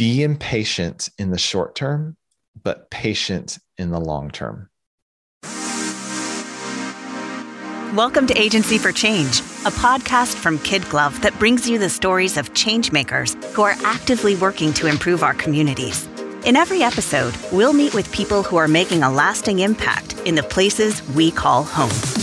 be impatient in the short term, but patient in the long term. Welcome to Agency for Change, a podcast from Kid Glove that brings you the stories of changemakers who are actively working to improve our communities. In every episode, we'll meet with people who are making a lasting impact in the places we call home.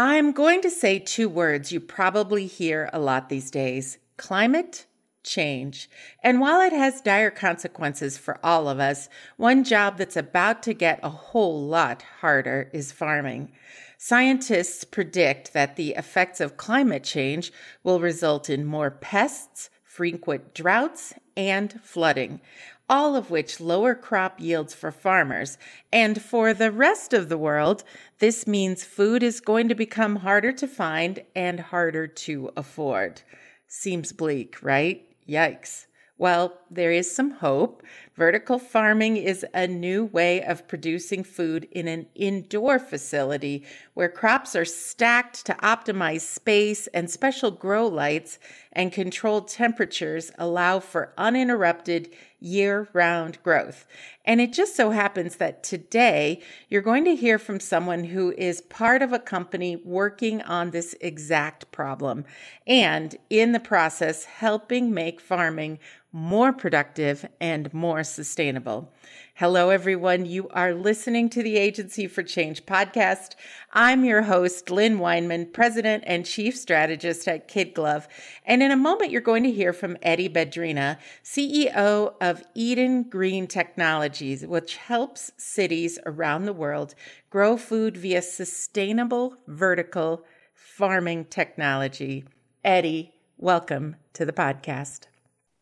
I'm going to say two words you probably hear a lot these days climate change. And while it has dire consequences for all of us, one job that's about to get a whole lot harder is farming. Scientists predict that the effects of climate change will result in more pests, frequent droughts, and flooding all of which lower crop yields for farmers. And for the rest of the world, this means food is going to become harder to find and harder to afford. Seems bleak, right? Yikes. Well, there is some hope. Vertical farming is a new way of producing food in an indoor facility where crops are stacked to optimize space and special grow lights and controlled temperatures allow for uninterrupted year round growth. And it just so happens that today you're going to hear from someone who is part of a company working on this exact problem and in the process helping make farming more productive and more sustainable. Hello, everyone. You are listening to the Agency for Change podcast. I'm your host, Lynn Weinman, President and Chief Strategist at Kid Glove. And in a moment, you're going to hear from Eddie Badrina, CEO of Eden Green Technologies, which helps cities around the world grow food via sustainable vertical farming technology. Eddie, welcome to the podcast.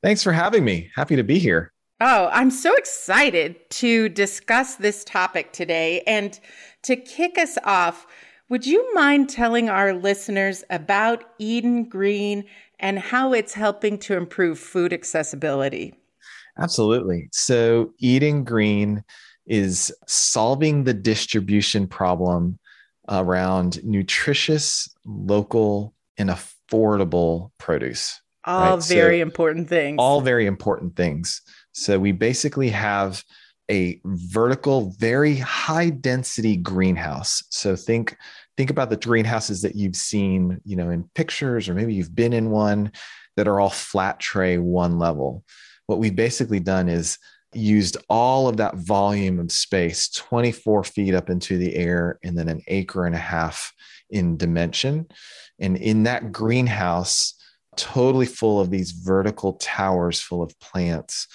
Thanks for having me. Happy to be here. Oh, I'm so excited to discuss this topic today. And to kick us off, would you mind telling our listeners about Eden Green and how it's helping to improve food accessibility? Absolutely. So, Eden Green is solving the distribution problem around nutritious, local, and affordable produce. All right? very so, important things. All very important things. So we basically have a vertical, very high density greenhouse. So think think about the greenhouses that you've seen, you know, in pictures, or maybe you've been in one that are all flat tray, one level. What we've basically done is used all of that volume of space, 24 feet up into the air, and then an acre and a half in dimension. And in that greenhouse, totally full of these vertical towers full of plants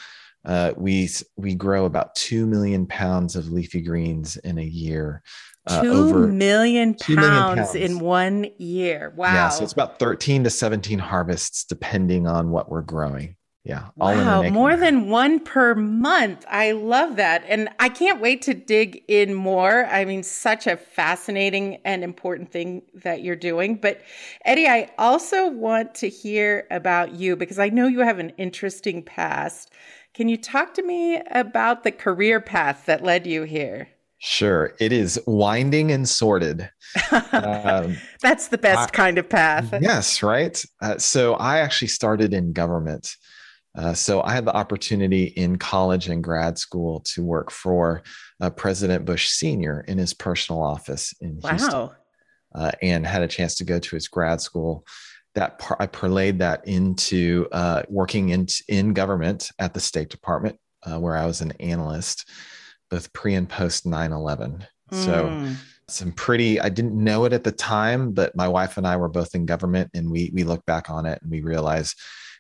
uh, we we grow about two million pounds of leafy greens in a year. Uh, two, over million two million pounds in one year. Wow. Yeah, so it's about 13 to 17 harvests depending on what we're growing. Yeah. wow. More than one per month. I love that. And I can't wait to dig in more. I mean, such a fascinating and important thing that you're doing. But Eddie, I also want to hear about you because I know you have an interesting past. Can you talk to me about the career path that led you here? Sure. It is winding and sorted. Um, That's the best I, kind of path. Yes, right. Uh, so I actually started in government. Uh, so I had the opportunity in college and grad school to work for uh, President Bush Sr. in his personal office in wow. Houston. Uh, and had a chance to go to his grad school that par- I parlayed that into uh, working in in government at the State Department, uh, where I was an analyst, both pre and post 9/11. Mm. So hmm. some pretty. I didn't know it at the time, but my wife and I were both in government, and we we look back on it and we realized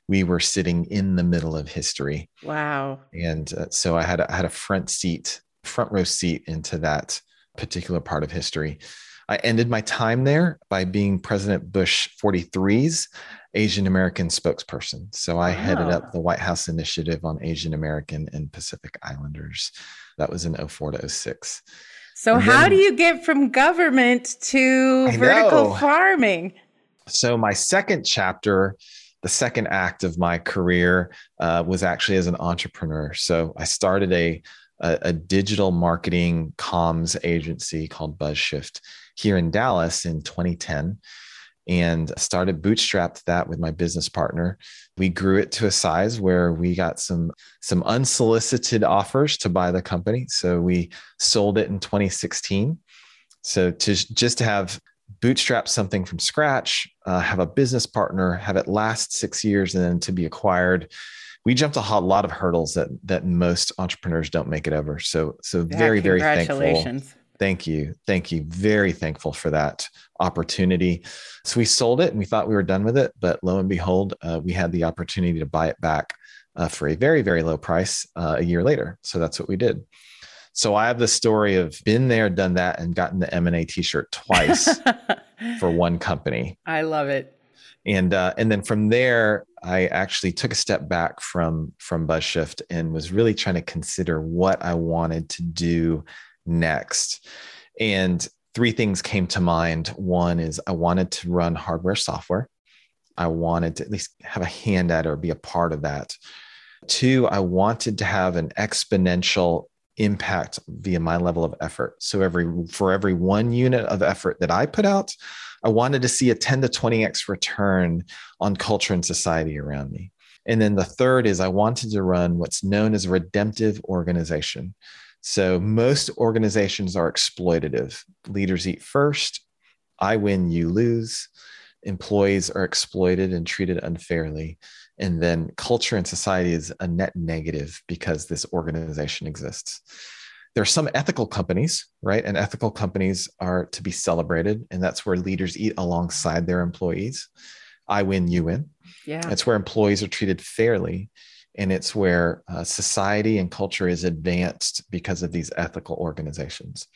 we were sitting in the middle of history. Wow! And uh, so I had I had a front seat, front row seat into that particular part of history. I ended my time there by being President Bush 43's Asian American spokesperson. So I wow. headed up the White House initiative on Asian American and Pacific Islanders. That was in 04 to 06. So, and how then, do you get from government to I vertical know. farming? So, my second chapter, the second act of my career, uh, was actually as an entrepreneur. So, I started a a, a digital marketing comms agency called BuzzShift here in Dallas in 2010 and started bootstrapped that with my business partner. We grew it to a size where we got some some unsolicited offers to buy the company. So we sold it in 2016. So to just to have bootstrap something from scratch, uh, have a business partner, have it last six years, and then to be acquired. We jumped a whole lot of hurdles that that most entrepreneurs don't make it over. So so yeah, very very thankful Thank you. Thank you. Very thankful for that opportunity. So we sold it and we thought we were done with it. But lo and behold, uh, we had the opportunity to buy it back uh, for a very, very low price uh, a year later. So that's what we did. So I have the story of been there, done that, and gotten the M&A t-shirt twice for one company. I love it. And uh, and then from there, I actually took a step back from from BuzzShift and was really trying to consider what I wanted to do next. And three things came to mind. One is I wanted to run hardware software. I wanted to at least have a hand at or be a part of that. Two, I wanted to have an exponential impact via my level of effort. So every for every one unit of effort that I put out, I wanted to see a 10 to 20x return on culture and society around me. And then the third is I wanted to run what's known as a redemptive organization. So most organizations are exploitative. Leaders eat first. I win, you lose. Employees are exploited and treated unfairly. And then culture and society is a net negative because this organization exists. There are some ethical companies, right? And ethical companies are to be celebrated. And that's where leaders eat alongside their employees. I win, you win. Yeah. It's where employees are treated fairly and it's where uh, society and culture is advanced because of these ethical organizations.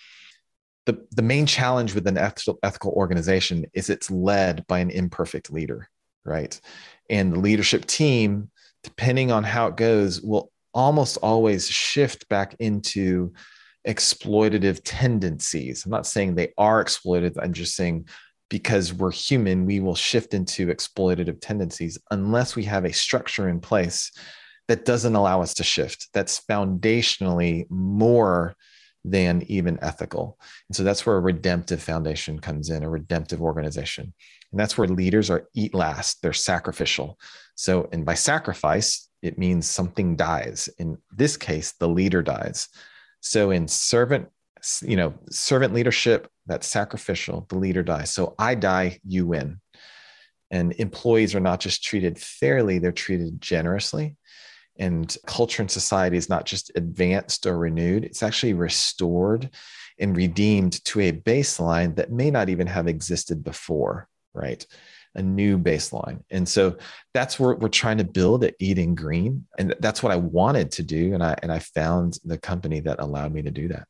The, the main challenge with an ethical, ethical organization is it's led by an imperfect leader, right? And the leadership team, depending on how it goes, will almost always shift back into exploitative tendencies. I'm not saying they are exploitative, I'm just saying because we're human, we will shift into exploitative tendencies unless we have a structure in place that doesn't allow us to shift. That's foundationally more than even ethical. And so that's where a redemptive foundation comes in, a redemptive organization. And that's where leaders are eat last, they're sacrificial. So, and by sacrifice, it means something dies. In this case, the leader dies. So in servant, you know, servant leadership, that's sacrificial, the leader dies. So I die, you win. And employees are not just treated fairly, they're treated generously and culture and society is not just advanced or renewed, it's actually restored and redeemed to a baseline that may not even have existed before, right? A new baseline. And so that's what we're trying to build at Eden Green. And that's what I wanted to do. And I and I found the company that allowed me to do that.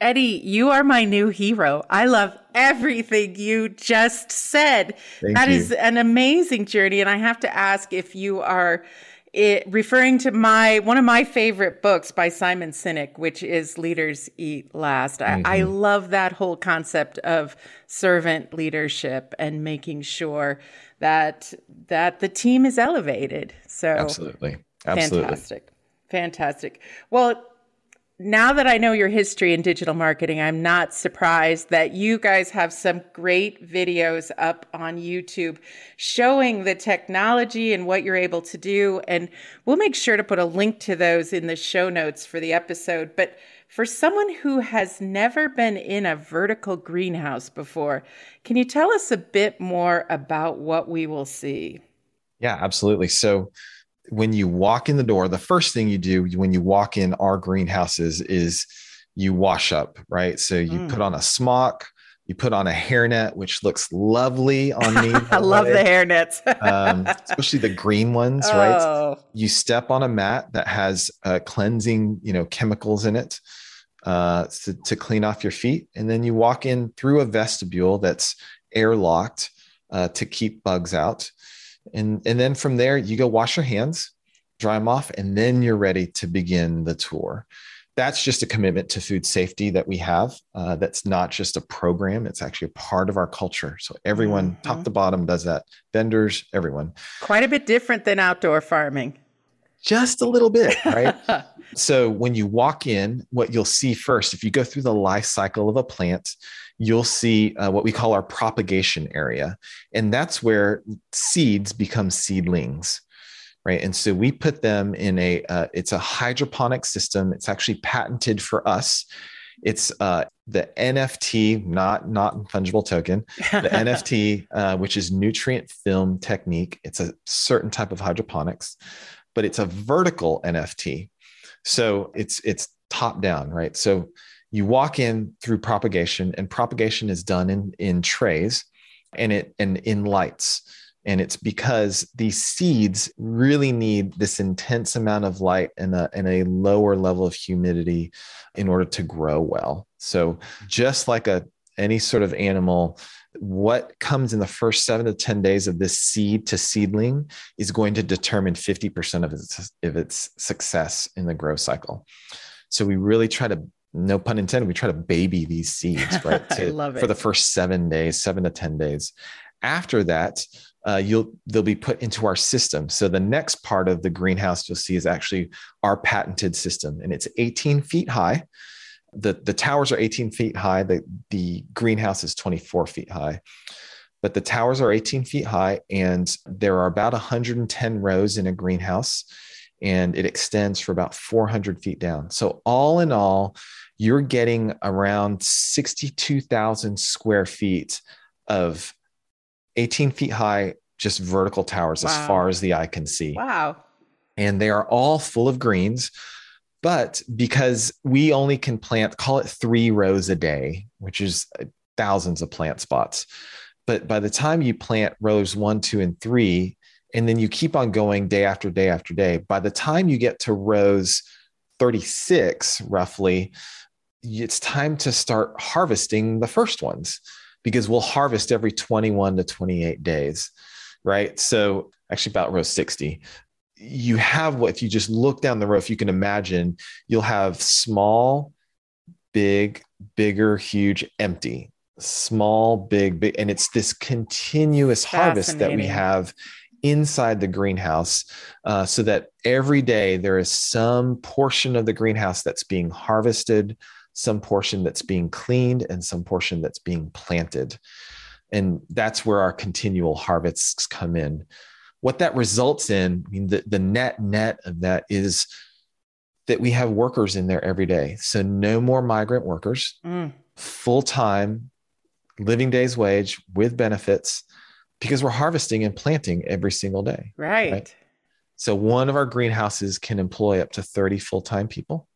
Eddie, you are my new hero. I love everything you just said. Thank that you. is an amazing journey. And I have to ask if you are it, referring to my one of my favorite books by Simon Sinek, which is Leaders Eat Last. Mm-hmm. I, I, mm-hmm. love that whole concept of servant leadership and making sure that that the team is elevated. So absolutely, absolutely, fantastic, fantastic. Well, now that I know your history in digital marketing, I'm not surprised that you guys have some great videos up on YouTube showing the technology and what you're able to do. And we'll make sure to put a link to those in the show notes for the episode. But for someone who has never been in a vertical greenhouse before, can you tell us a bit more about what we will see? Yeah, absolutely. So, when you walk in the door, the first thing you do when you walk in our greenhouses is you wash up, right? So you mm. put on a smock, you put on a hairnet, which looks lovely on me. I love the hairnets, um, especially the green ones, oh. right? You step on a mat that has uh, cleansing, you know, chemicals in it uh, to, to clean off your feet, and then you walk in through a vestibule that's airlocked uh, to keep bugs out. And, and then from there, you go wash your hands, dry them off, and then you're ready to begin the tour. That's just a commitment to food safety that we have. Uh, that's not just a program, it's actually a part of our culture. So everyone, mm-hmm. top to bottom, does that. Vendors, everyone. Quite a bit different than outdoor farming. just a little bit, right? so when you walk in, what you'll see first, if you go through the life cycle of a plant, you'll see uh, what we call our propagation area. And that's where seeds become seedlings right? And so we put them in a uh, it's a hydroponic system. It's actually patented for us. It's uh, the nft not not fungible token the nft uh, which is nutrient film technique. It's a certain type of hydroponics but it's a vertical nft so it's it's top down right? So you walk in through propagation and propagation is done in in trays and it and in lights and it's because these seeds really need this intense amount of light and a, and a lower level of humidity in order to grow well so just like a any sort of animal what comes in the first seven to 10 days of this seed to seedling is going to determine 50% of its, of its success in the growth cycle. So we really try to no pun intended, we try to baby these seeds, right? To, I love it. For the first seven days, seven to 10 days. After that, uh, you'll they'll be put into our system. So the next part of the greenhouse you'll see is actually our patented system, and it's 18 feet high. The, the towers are 18 feet high. The, the greenhouse is 24 feet high but the towers are 18 feet high and there are about 110 rows in a greenhouse and it extends for about 400 feet down. So, all in all, you're getting around 62,000 square feet of 18 feet high, just vertical towers wow. as far as the eye can see. Wow. And they are all full of greens. But because we only can plant, call it three rows a day, which is uh, thousands of plant spots. But by the time you plant rows one, two, and three, and then you keep on going day after day after day. By the time you get to rows 36, roughly, it's time to start harvesting the first ones because we'll harvest every 21 to 28 days, right? So, actually, about row 60. You have what, if you just look down the row, if you can imagine, you'll have small, big, bigger, huge, empty, small, big, big. And it's this continuous harvest that we have inside the greenhouse uh, so that every day there is some portion of the greenhouse that's being harvested, some portion that's being cleaned, and some portion that's being planted. And that's where our continual harvests come in. What that results in, I mean, the, the net net of that is that we have workers in there every day. So no more migrant workers, mm. full time, living days wage with benefits because we're harvesting and planting every single day. Right. right? So one of our greenhouses can employ up to 30 full-time people.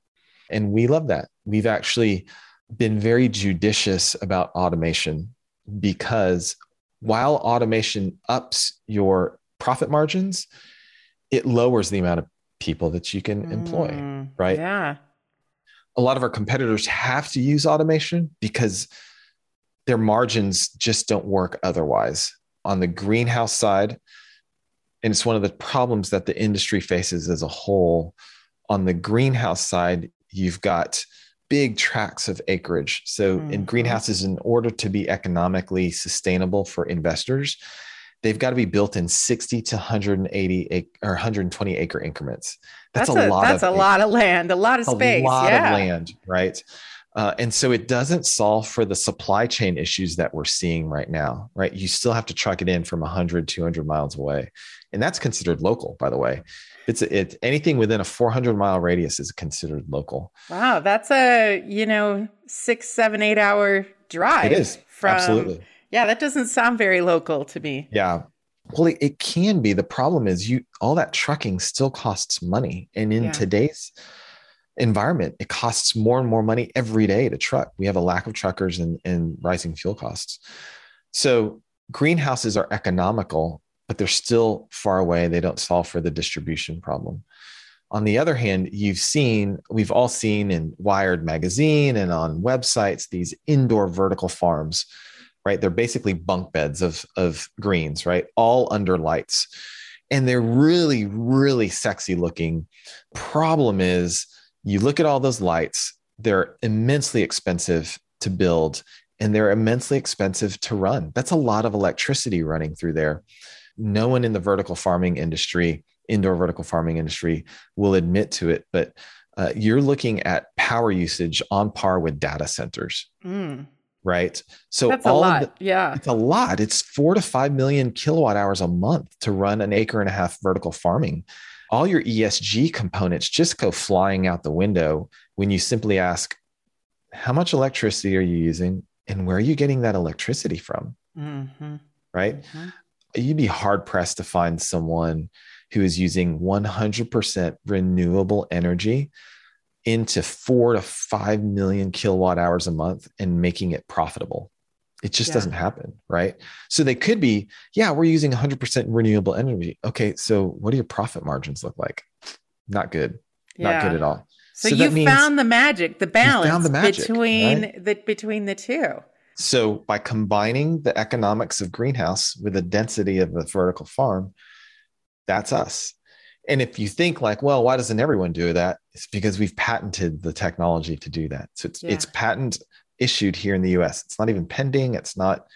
And we love that. We've actually been very judicious about automation because while automation ups your profit margins, it lowers the amount of people that you can employ, mm, right? Yeah. A lot of our competitors have to use automation because their margins just don't work otherwise on the greenhouse side, and it's one of the problems that the industry faces as a whole. On the greenhouse side, you've got big tracts of acreage. So, mm-hmm. in greenhouses, in order to be economically sustainable for investors, they've got to be built in 60 to 180 or 120 acre increments. That's, that's a, a, lot. That's a acre. lot of land, a lot of space. A lot yeah. of land, right? Uh, and so it doesn't solve for the supply chain issues that we're seeing right now, right? You still have to truck it in from 100, 200 miles away. And that's considered local, by the way. It's it, anything within a 400 mile radius is considered local. Wow. That's a, you know, six, seven, eight hour drive. It is. From, Absolutely. Yeah. That doesn't sound very local to me. Yeah. Well, it, it can be. The problem is you, all that trucking still costs money. And in yeah. today's, environment. It costs more and more money every day to truck. We have a lack of truckers and, and rising fuel costs. So greenhouses are economical, but they're still far away. They don't solve for the distribution problem. On the other hand, you've seen, we've all seen in Wired magazine and on websites, these indoor vertical farms, right? They're basically bunk beds of, of greens, right? All under lights. And they're really, really sexy looking. Problem is, you look at all those lights, they're immensely expensive to build and they're immensely expensive to run. That's a lot of electricity running through there. No one in the vertical farming industry indoor vertical farming industry will admit to it, but uh, you're looking at power usage on par with data centers. Mm. Right. So that's a lot. The, yeah. It's a lot. It's four to five million kilowatt hours a month to run an acre and a half vertical farming. All your ESG components just go flying out the window when you simply ask, how much electricity are you using and where are you getting that electricity from? Mm-hmm. Right. Mm-hmm. You'd be hard pressed to find someone who is using 100% renewable energy into four to five million kilowatt hours a month and making it profitable. It just yeah. doesn't happen, right? So they could be, yeah, we're using 100% renewable energy. Okay, so what do your profit margins look like? Not good. Yeah. Not good at all. So, so you found the magic, the balance the magic, between right? the between the two. So by combining the economics of greenhouse with the density of the vertical farm, that's us. And if you think like, well, why doesn't everyone do that? It's because we've patented the technology to do that. So it's yeah. it's patent issued here in the US. It's not even pending. It's not,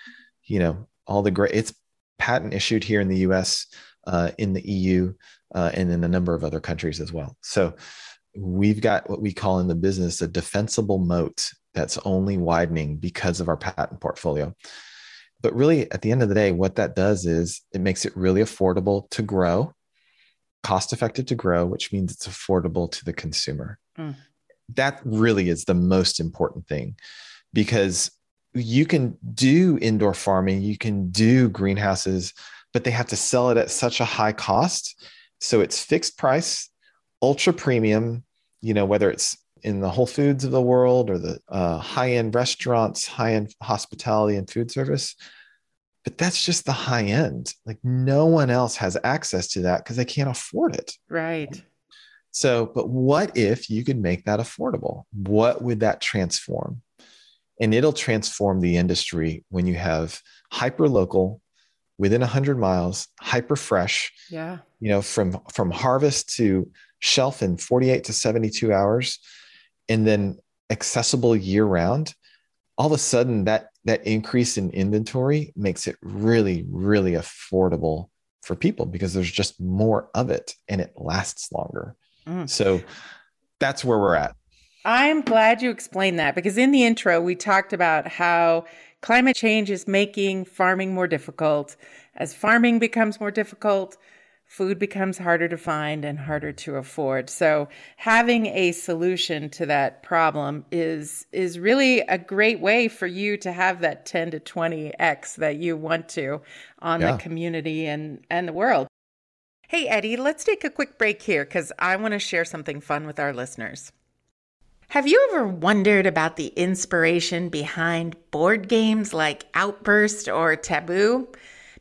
you know, all the great. It's patent issued here in the US, uh, in the EU, uh, and in a number of other countries as well. So we've got what we call in the business a defensible moat that's only widening because of our patent portfolio. But really, at the end of the day, what that does is it makes it really affordable to grow, cost effective to grow, which means it's affordable to the consumer. Mm. That really is the most important thing because you can do indoor farming, you can do greenhouses, but they have to sell it at such a high cost. So it's fixed price, ultra premium, you know, whether it's in the Whole Foods of the world or the uh, high end restaurants, high end hospitality and food service. But that's just the high end. Like no one else has access to that because they can't afford it. Right. So, but what if you could make that affordable? What would that transform? And it'll transform the industry when you have hyper local, within 100 miles, hyper fresh. Yeah. You know, from from harvest to shelf in 48 to 72 hours and then accessible year round, all of a sudden that that increase in inventory makes it really, really affordable for people because there's just more of it and it lasts longer. Mm. So that's where we're at. I'm glad you explained that because in the intro, we talked about how climate change is making farming more difficult. As farming becomes more difficult, food becomes harder to find and harder to afford. So having a solution to that problem is is really a great way for you to have that 10 to 20x that you want to on yeah. the community and and the world. Hey Eddie, let's take a quick break here cuz I want to share something fun with our listeners. Have you ever wondered about the inspiration behind board games like Outburst or Taboo?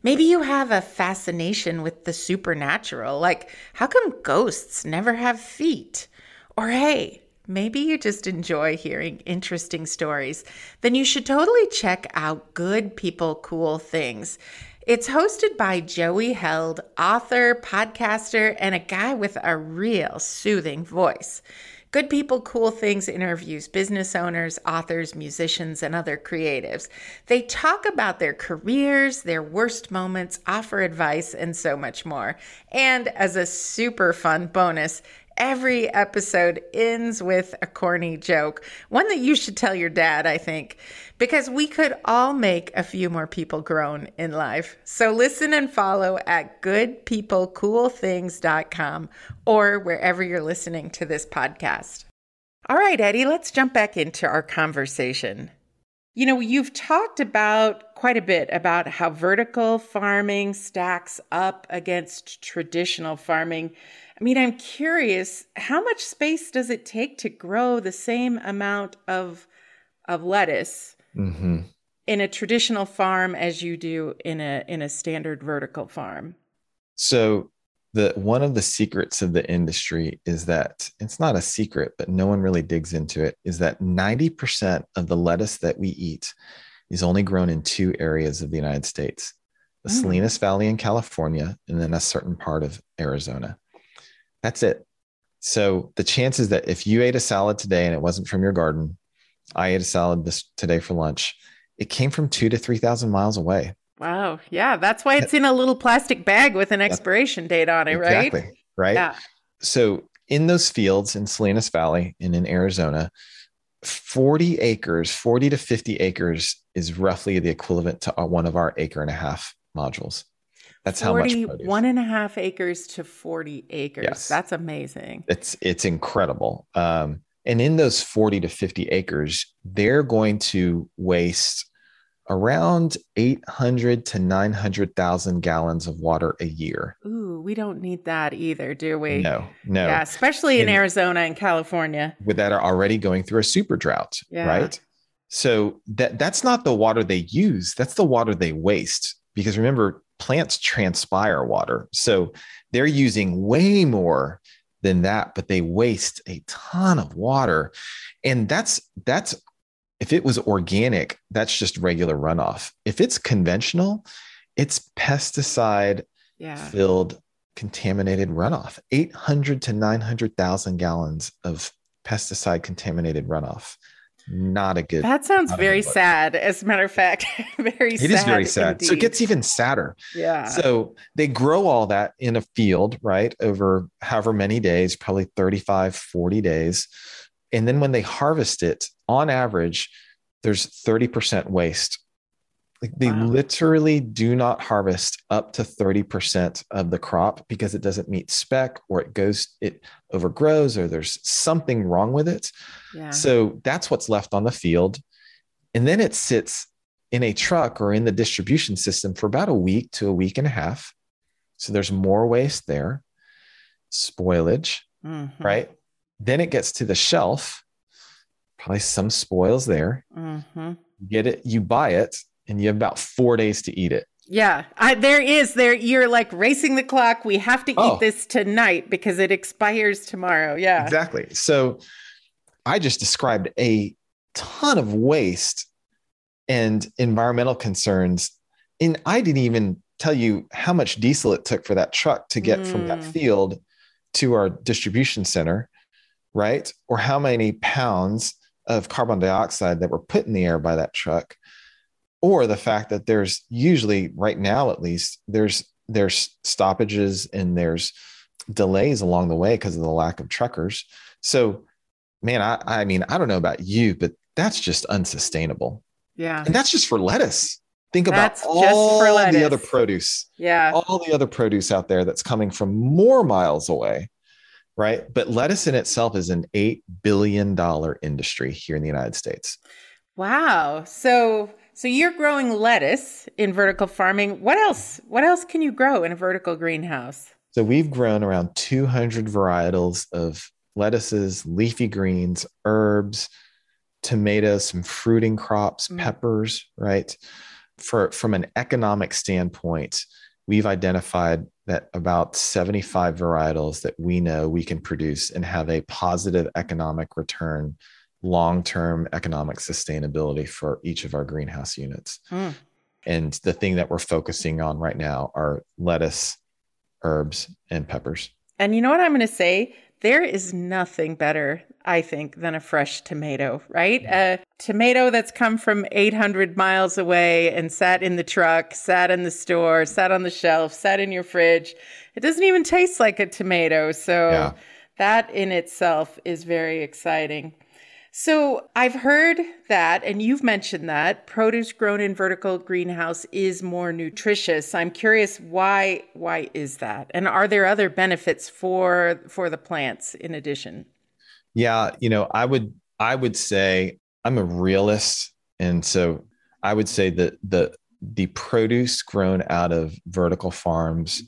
Maybe you have a fascination with the supernatural, like how come ghosts never have feet? Or hey, maybe you just enjoy hearing interesting stories. Then you should totally check out Good People Cool Things. It's hosted by Joey Held, author, podcaster, and a guy with a real soothing voice. Good People, Cool Things interviews business owners, authors, musicians, and other creatives. They talk about their careers, their worst moments, offer advice, and so much more. And as a super fun bonus, every episode ends with a corny joke, one that you should tell your dad, I think, because we could all make a few more people grown in life. So listen and follow at goodpeoplecoolthings.com or wherever you're listening to this podcast. All right, Eddie, let's jump back into our conversation. You know, you've talked about quite a bit about how vertical farming stacks up against traditional farming. I mean, I'm curious, how much space does it take to grow the same amount of of lettuce mm-hmm. in a traditional farm as you do in a in a standard vertical farm? So the one of the secrets of the industry is that it's not a secret, but no one really digs into it, is that 90% of the lettuce that we eat is only grown in two areas of the United States the mm. Salinas Valley in California, and then a certain part of Arizona. That's it. So the chances that if you ate a salad today and it wasn't from your garden, I ate a salad this today for lunch, it came from two to 3,000 miles away. Wow. Yeah. That's why it's in a little plastic bag with an expiration date on it, right? exactly. right? right? Yeah. So in those fields in Salinas Valley and in Arizona, 40 acres, 40 to 50 acres is roughly the equivalent to one of our acre and a half modules. That's 40, how much one and a half acres to 40 acres. Yes. That's amazing. It's it's incredible. Um, and in those 40 to 50 acres, they're going to waste around 800 to 900,000 gallons of water a year. Ooh, we don't need that either, do we? No, no. Yeah, especially in and Arizona and California. With that are already going through a super drought, yeah. right? So that that's not the water they use, that's the water they waste because remember plants transpire water. So they're using way more than that, but they waste a ton of water. And that's that's if it was organic, that's just regular runoff. If it's conventional, it's pesticide yeah. filled contaminated runoff. 800 to 900,000 gallons of pesticide contaminated runoff. Not a good. That sounds very sad. As a matter of fact, very. It sad is very sad. Indeed. So it gets even sadder. Yeah. So they grow all that in a field, right, over however many days, probably 35, 40 days. And then when they harvest it, on average, there's 30% waste. Like they wow. literally do not harvest up to 30% of the crop because it doesn't meet spec or it goes, it overgrows or there's something wrong with it. Yeah. So that's what's left on the field. And then it sits in a truck or in the distribution system for about a week to a week and a half. So there's more waste there, spoilage, mm-hmm. right? Then it gets to the shelf, probably some spoils there. Mm-hmm. Get it, you buy it, and you have about four days to eat it. Yeah, I, there is there. You're like racing the clock. We have to oh. eat this tonight because it expires tomorrow. Yeah, exactly. So I just described a ton of waste and environmental concerns, and I didn't even tell you how much diesel it took for that truck to get mm. from that mm. field to our distribution center, right? Or how many pounds of carbon dioxide that were put in the air by that truck or the fact that there's usually right now at least there's there's stoppages and there's delays along the way because of the lack of truckers. So man i i mean i don't know about you but that's just unsustainable. Yeah. And that's just for lettuce. Think that's about all the other produce. Yeah. All the other produce out there that's coming from more miles away right? But lettuce in itself is an 8 billion dollar industry here in the united states. Wow. So so you're growing lettuce in vertical farming. What else? What else can you grow in a vertical greenhouse? So we've grown around 200 varietals of lettuces, leafy greens, herbs, tomatoes, some fruiting crops, mm. peppers, right? For from an economic standpoint, we've identified that about 75 varietals that we know we can produce and have a positive economic return long term economic sustainability for each of our greenhouse units. Mm. And the thing that we're focusing on right now are lettuce, herbs, and peppers. And you know what I'm going to say? There is nothing better, I think, than a fresh tomato, right? A tomato that's come from 800 miles away and sat in the truck, sat in the store, sat on the shelf, sat in your fridge. It doesn't even taste like a tomato. So yeah. that in itself is very exciting. So I've heard that, and you've mentioned that produce grown in vertical greenhouse is more nutritious. I'm curious why why is that, and are there other benefits for for the plants in addition? Yeah, you know, I would I would say I'm a realist, and so I would say that the the produce grown out of vertical farms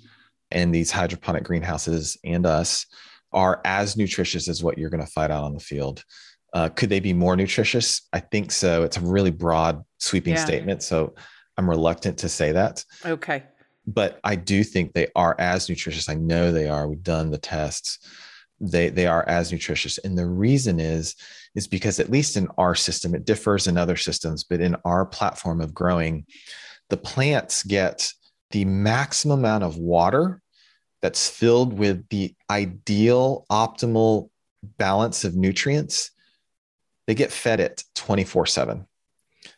and these hydroponic greenhouses and us are as nutritious as what you're going to find out on the field. Uh, could they be more nutritious? I think so. It's a really broad, sweeping yeah. statement. So I'm reluctant to say that. Okay. But I do think they are as nutritious. I know they are. We've done the tests. They they are as nutritious. And the reason is is because at least in our system, it differs in other systems, but in our platform of growing, the plants get the maximum amount of water that's filled with the ideal optimal balance of nutrients they get fed it 24 7.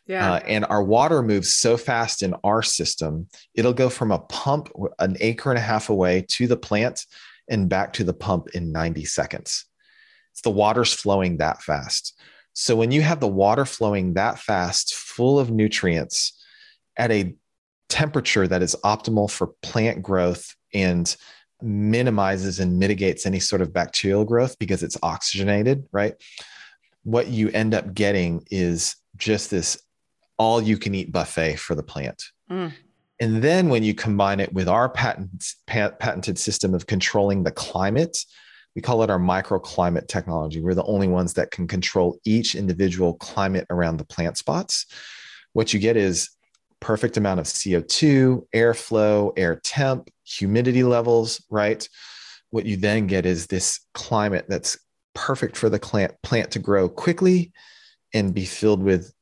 Yeah. Uh, and our water moves so fast in our system, it'll go from a pump an acre and a half away to the plant and back to the pump in 90 seconds. It's the water's flowing that fast. So when you have the water flowing that fast, full of nutrients at a temperature that is optimal for plant growth and minimizes and mitigates any sort of bacterial growth because it's oxygenated, right? What you end up getting is just this all you can eat buffet for the plant. Mm. And then when you combine it with our patent, patented system of controlling the climate, we call it our microclimate technology. We're the only ones that can control each individual climate around the plant spots. What you get is perfect amount of CO2, airflow, air temp, humidity levels, right? What you then get is this climate that's perfect for the plant, plant to grow quickly and be filled with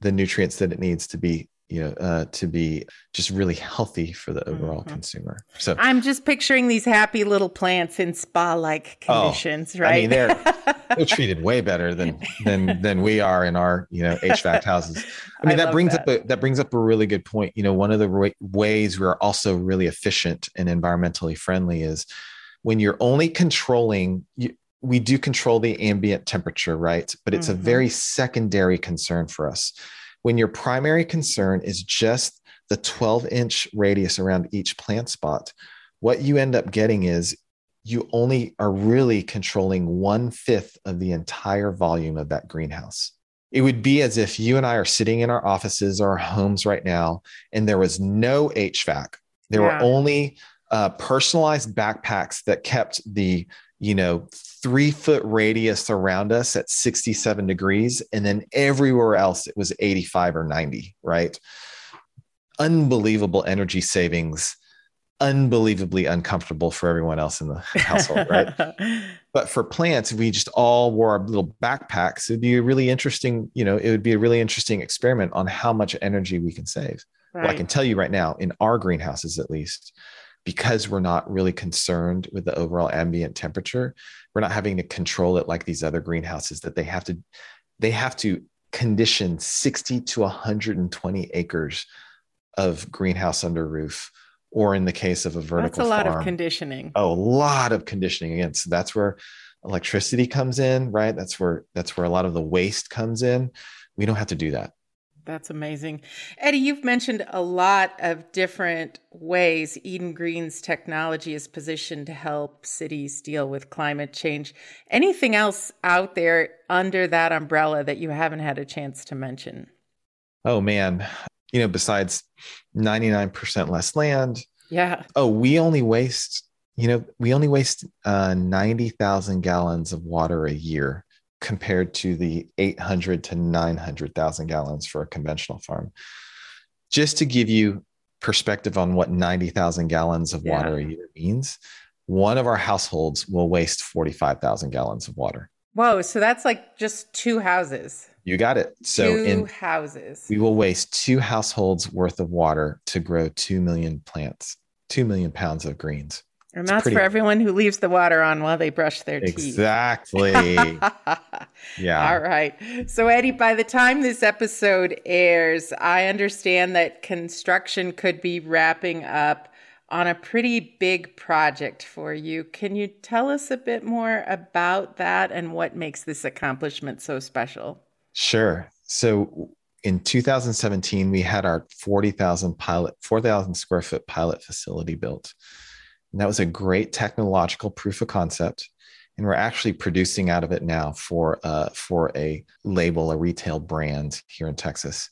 the nutrients that it needs to be you know uh, to be just really healthy for the overall mm-hmm. consumer so i'm just picturing these happy little plants in spa like oh, conditions oh, right i mean they're they're treated way better than than than we are in our you know hvac houses i mean I that brings that. up a that brings up a really good point you know one of the ways we're also really efficient and environmentally friendly is when you're only controlling you, we do control the ambient temperature right but it's mm-hmm. a very secondary concern for us when your primary concern is just the 12 inch radius around each plant spot, what you end up getting is you only are really controlling one fifth of the entire volume of that greenhouse. It would be as if you and I are sitting in our offices or our homes right now, and there was no HVAC. There yeah. were only uh, personalized backpacks that kept the you know, three foot radius around us at 67 degrees. And then everywhere else, it was 85 or 90, right? Unbelievable energy savings, unbelievably uncomfortable for everyone else in the household, right? but for plants, if we just all wore our little backpacks, it'd be a really interesting, you know, it would be a really interesting experiment on how much energy we can save. Right. Well, I can tell you right now, in our greenhouses at least, because we're not really concerned with the overall ambient temperature we're not having to control it like these other greenhouses that they have to they have to condition 60 to 120 acres of greenhouse under roof or in the case of a vertical that's a lot farm, of conditioning. oh a lot of conditioning. Again so that's where electricity comes in right? That's where that's where a lot of the waste comes in. We don't have to do that that's amazing. Eddie, you've mentioned a lot of different ways Eden Green's technology is positioned to help cities deal with climate change. Anything else out there under that umbrella that you haven't had a chance to mention? Oh, man. You know, besides 99% less land. Yeah. Oh, we only waste, you know, we only waste uh, 90,000 gallons of water a year compared to the 800 to 900,000 gallons for a conventional farm. Just to give you perspective on what 90,000 gallons of water yeah. a year means, one of our households will waste 45,000 gallons of water. Whoa, so that's like just two houses. You got it. So two in houses. We will waste two households worth of water to grow 2 million plants, 2 million pounds of greens. And that's pretty... for everyone who leaves the water on while they brush their teeth. Exactly. yeah. All right. So, Eddie, by the time this episode airs, I understand that construction could be wrapping up on a pretty big project for you. Can you tell us a bit more about that and what makes this accomplishment so special? Sure. So, in 2017, we had our 40,000 pilot, 4,000 square foot pilot facility built. And that was a great technological proof of concept. And we're actually producing out of it now for, uh, for a label, a retail brand here in Texas.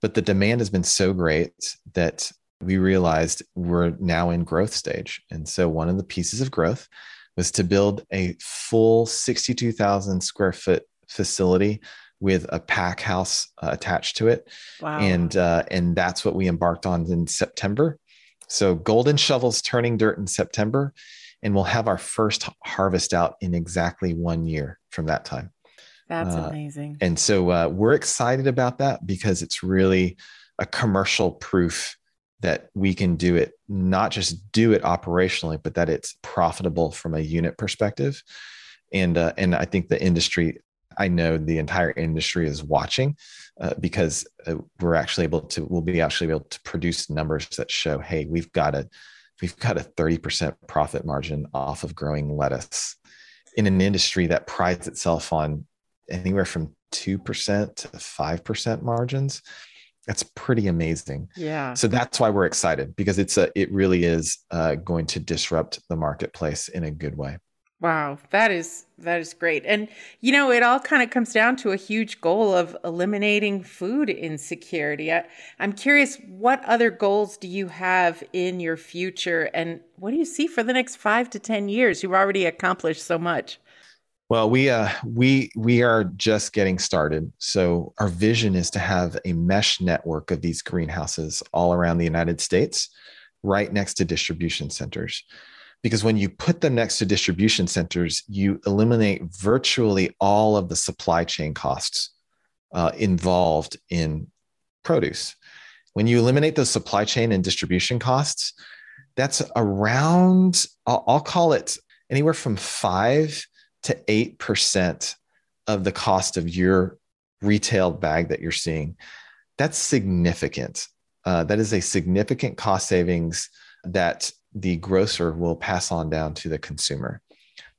But the demand has been so great that we realized we're now in growth stage. And so one of the pieces of growth was to build a full 62,000 square foot facility with a pack house uh, attached to it. Wow. And uh, and that's what we embarked on in September. So golden shovels turning dirt in September, and we'll have our first harvest out in exactly one year from that time. That's uh, amazing. And so uh, we're excited about that because it's really a commercial proof that we can do it, not just do it operationally, but that it's profitable from a unit perspective. And uh, and I think the industry, I know the entire industry is watching uh, because uh, we're actually able to we'll be actually able to produce numbers that show hey we've got a we've got a 30% profit margin off of growing lettuce. In an industry that prides itself on anywhere from 2% to 5% margins that's pretty amazing. Yeah. So that's why we're excited because it's a it really is uh, going to disrupt the marketplace in a good way Wow, that is that is great. And you know, it all kind of comes down to a huge goal of eliminating food insecurity. I, I'm curious what other goals do you have in your future and what do you see for the next 5 to 10 years? You've already accomplished so much. Well, we uh, we we are just getting started. So our vision is to have a mesh network of these greenhouses all around the United States, right next to distribution centers because when you put them next to distribution centers, you eliminate virtually all of the supply chain costs uh, involved in produce. When you eliminate those supply chain and distribution costs, that's around, I'll, I'll call it anywhere from five to 8% of the cost of your retail bag that you're seeing. That's significant. Uh, that is a significant cost savings that the grocer will pass on down to the consumer.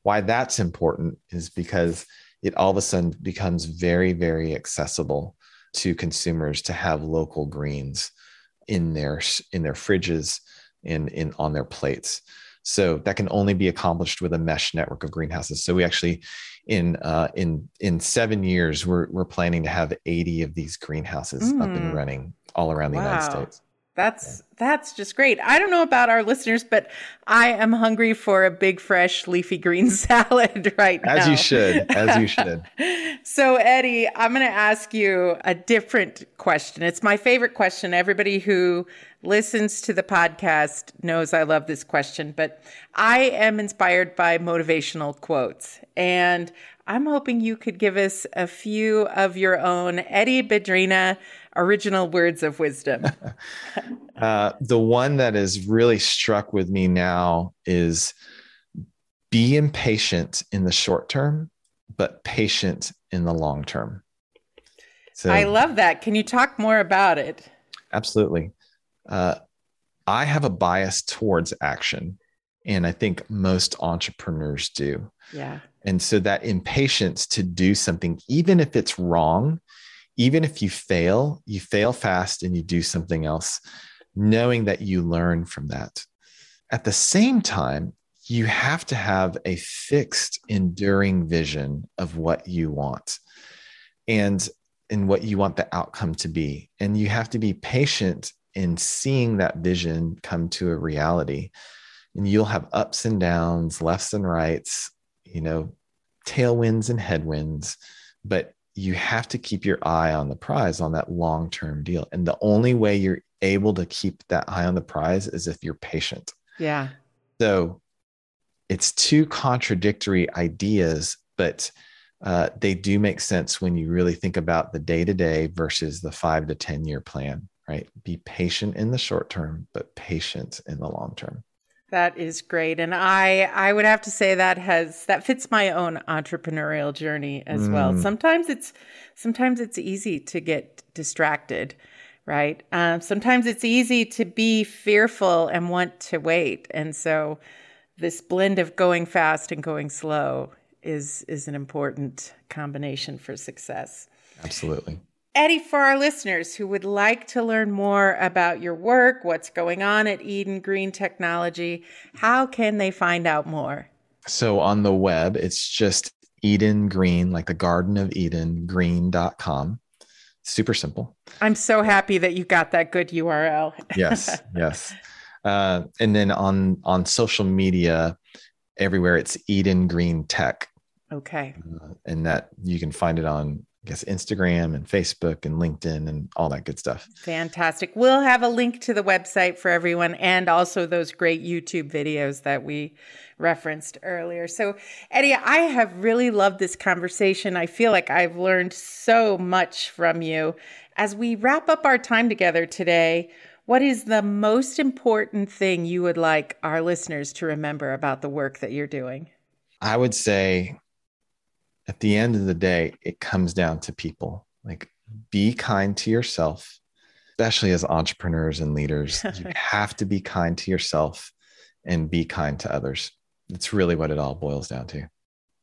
Why that's important is because it all of a sudden becomes very, very accessible to consumers to have local greens in their in their fridges and in on their plates. So that can only be accomplished with a mesh network of greenhouses. So we actually, in uh, in in seven years, we're we're planning to have 80 of these greenhouses mm. up and hmm. running all around the wow. United States. That's that's just great. I don't know about our listeners, but I am hungry for a big fresh leafy green salad right now. As you should. As you should. so Eddie, I'm going to ask you a different question. It's my favorite question. Everybody who listens to the podcast knows I love this question, but I am inspired by motivational quotes. And I'm hoping you could give us a few of your own Eddie Badrina original words of wisdom? uh, the one that has really struck with me now is be impatient in the short term, but patient in the long term. So, I love that. Can you talk more about it? Absolutely. Uh, I have a bias towards action, and I think most entrepreneurs do. Yeah. And so that impatience to do something, even if it's wrong, even if you fail, you fail fast and you do something else, knowing that you learn from that. At the same time, you have to have a fixed, enduring vision of what you want and, and what you want the outcome to be. And you have to be patient in seeing that vision come to a reality. And you'll have ups and downs, lefts and rights, you know, tailwinds and headwinds. But you have to keep your eye on the prize on that long term deal. And the only way you're able to keep that eye on the prize is if you're patient. Yeah. So it's two contradictory ideas, but uh, they do make sense when you really think about the day to day versus the five to 10 year plan, right? Be patient in the short term, but patient in the long term. That is great. And I I would have to say that has that fits my own entrepreneurial journey as mm. well. Sometimes it's sometimes it's easy to get distracted, right? Um, sometimes it's easy to be fearful and want to wait. And so this blend of going fast and going slow is is an important combination for success. Absolutely. Eddie, for our listeners who would like to learn more about your work, what's going on at Eden Green Technology, how can they find out more? So on the web, it's just Eden Green, like the Garden of Eden, green.com. Super simple. I'm so happy that you got that good URL. yes, yes. Uh, and then on on social media, everywhere it's Eden Green Tech. Okay. Uh, and that you can find it on I guess Instagram and Facebook and LinkedIn and all that good stuff. Fantastic. We'll have a link to the website for everyone and also those great YouTube videos that we referenced earlier. So, Eddie, I have really loved this conversation. I feel like I've learned so much from you. As we wrap up our time together today, what is the most important thing you would like our listeners to remember about the work that you're doing? I would say at the end of the day, it comes down to people. Like, be kind to yourself, especially as entrepreneurs and leaders. you have to be kind to yourself and be kind to others. It's really what it all boils down to.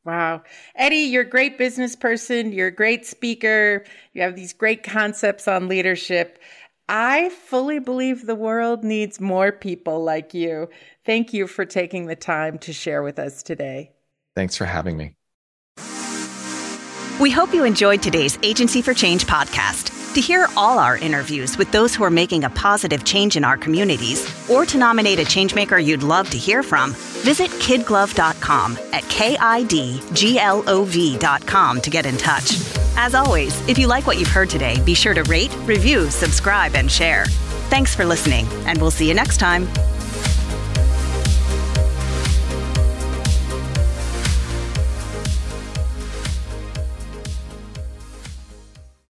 Wow. Eddie, you're a great business person. You're a great speaker. You have these great concepts on leadership. I fully believe the world needs more people like you. Thank you for taking the time to share with us today. Thanks for having me. We hope you enjoyed today's Agency for Change podcast. To hear all our interviews with those who are making a positive change in our communities, or to nominate a changemaker you'd love to hear from, visit kidglove.com at K-I-D-G-L-O-V.com to get in touch. As always, if you like what you've heard today, be sure to rate, review, subscribe, and share. Thanks for listening, and we'll see you next time.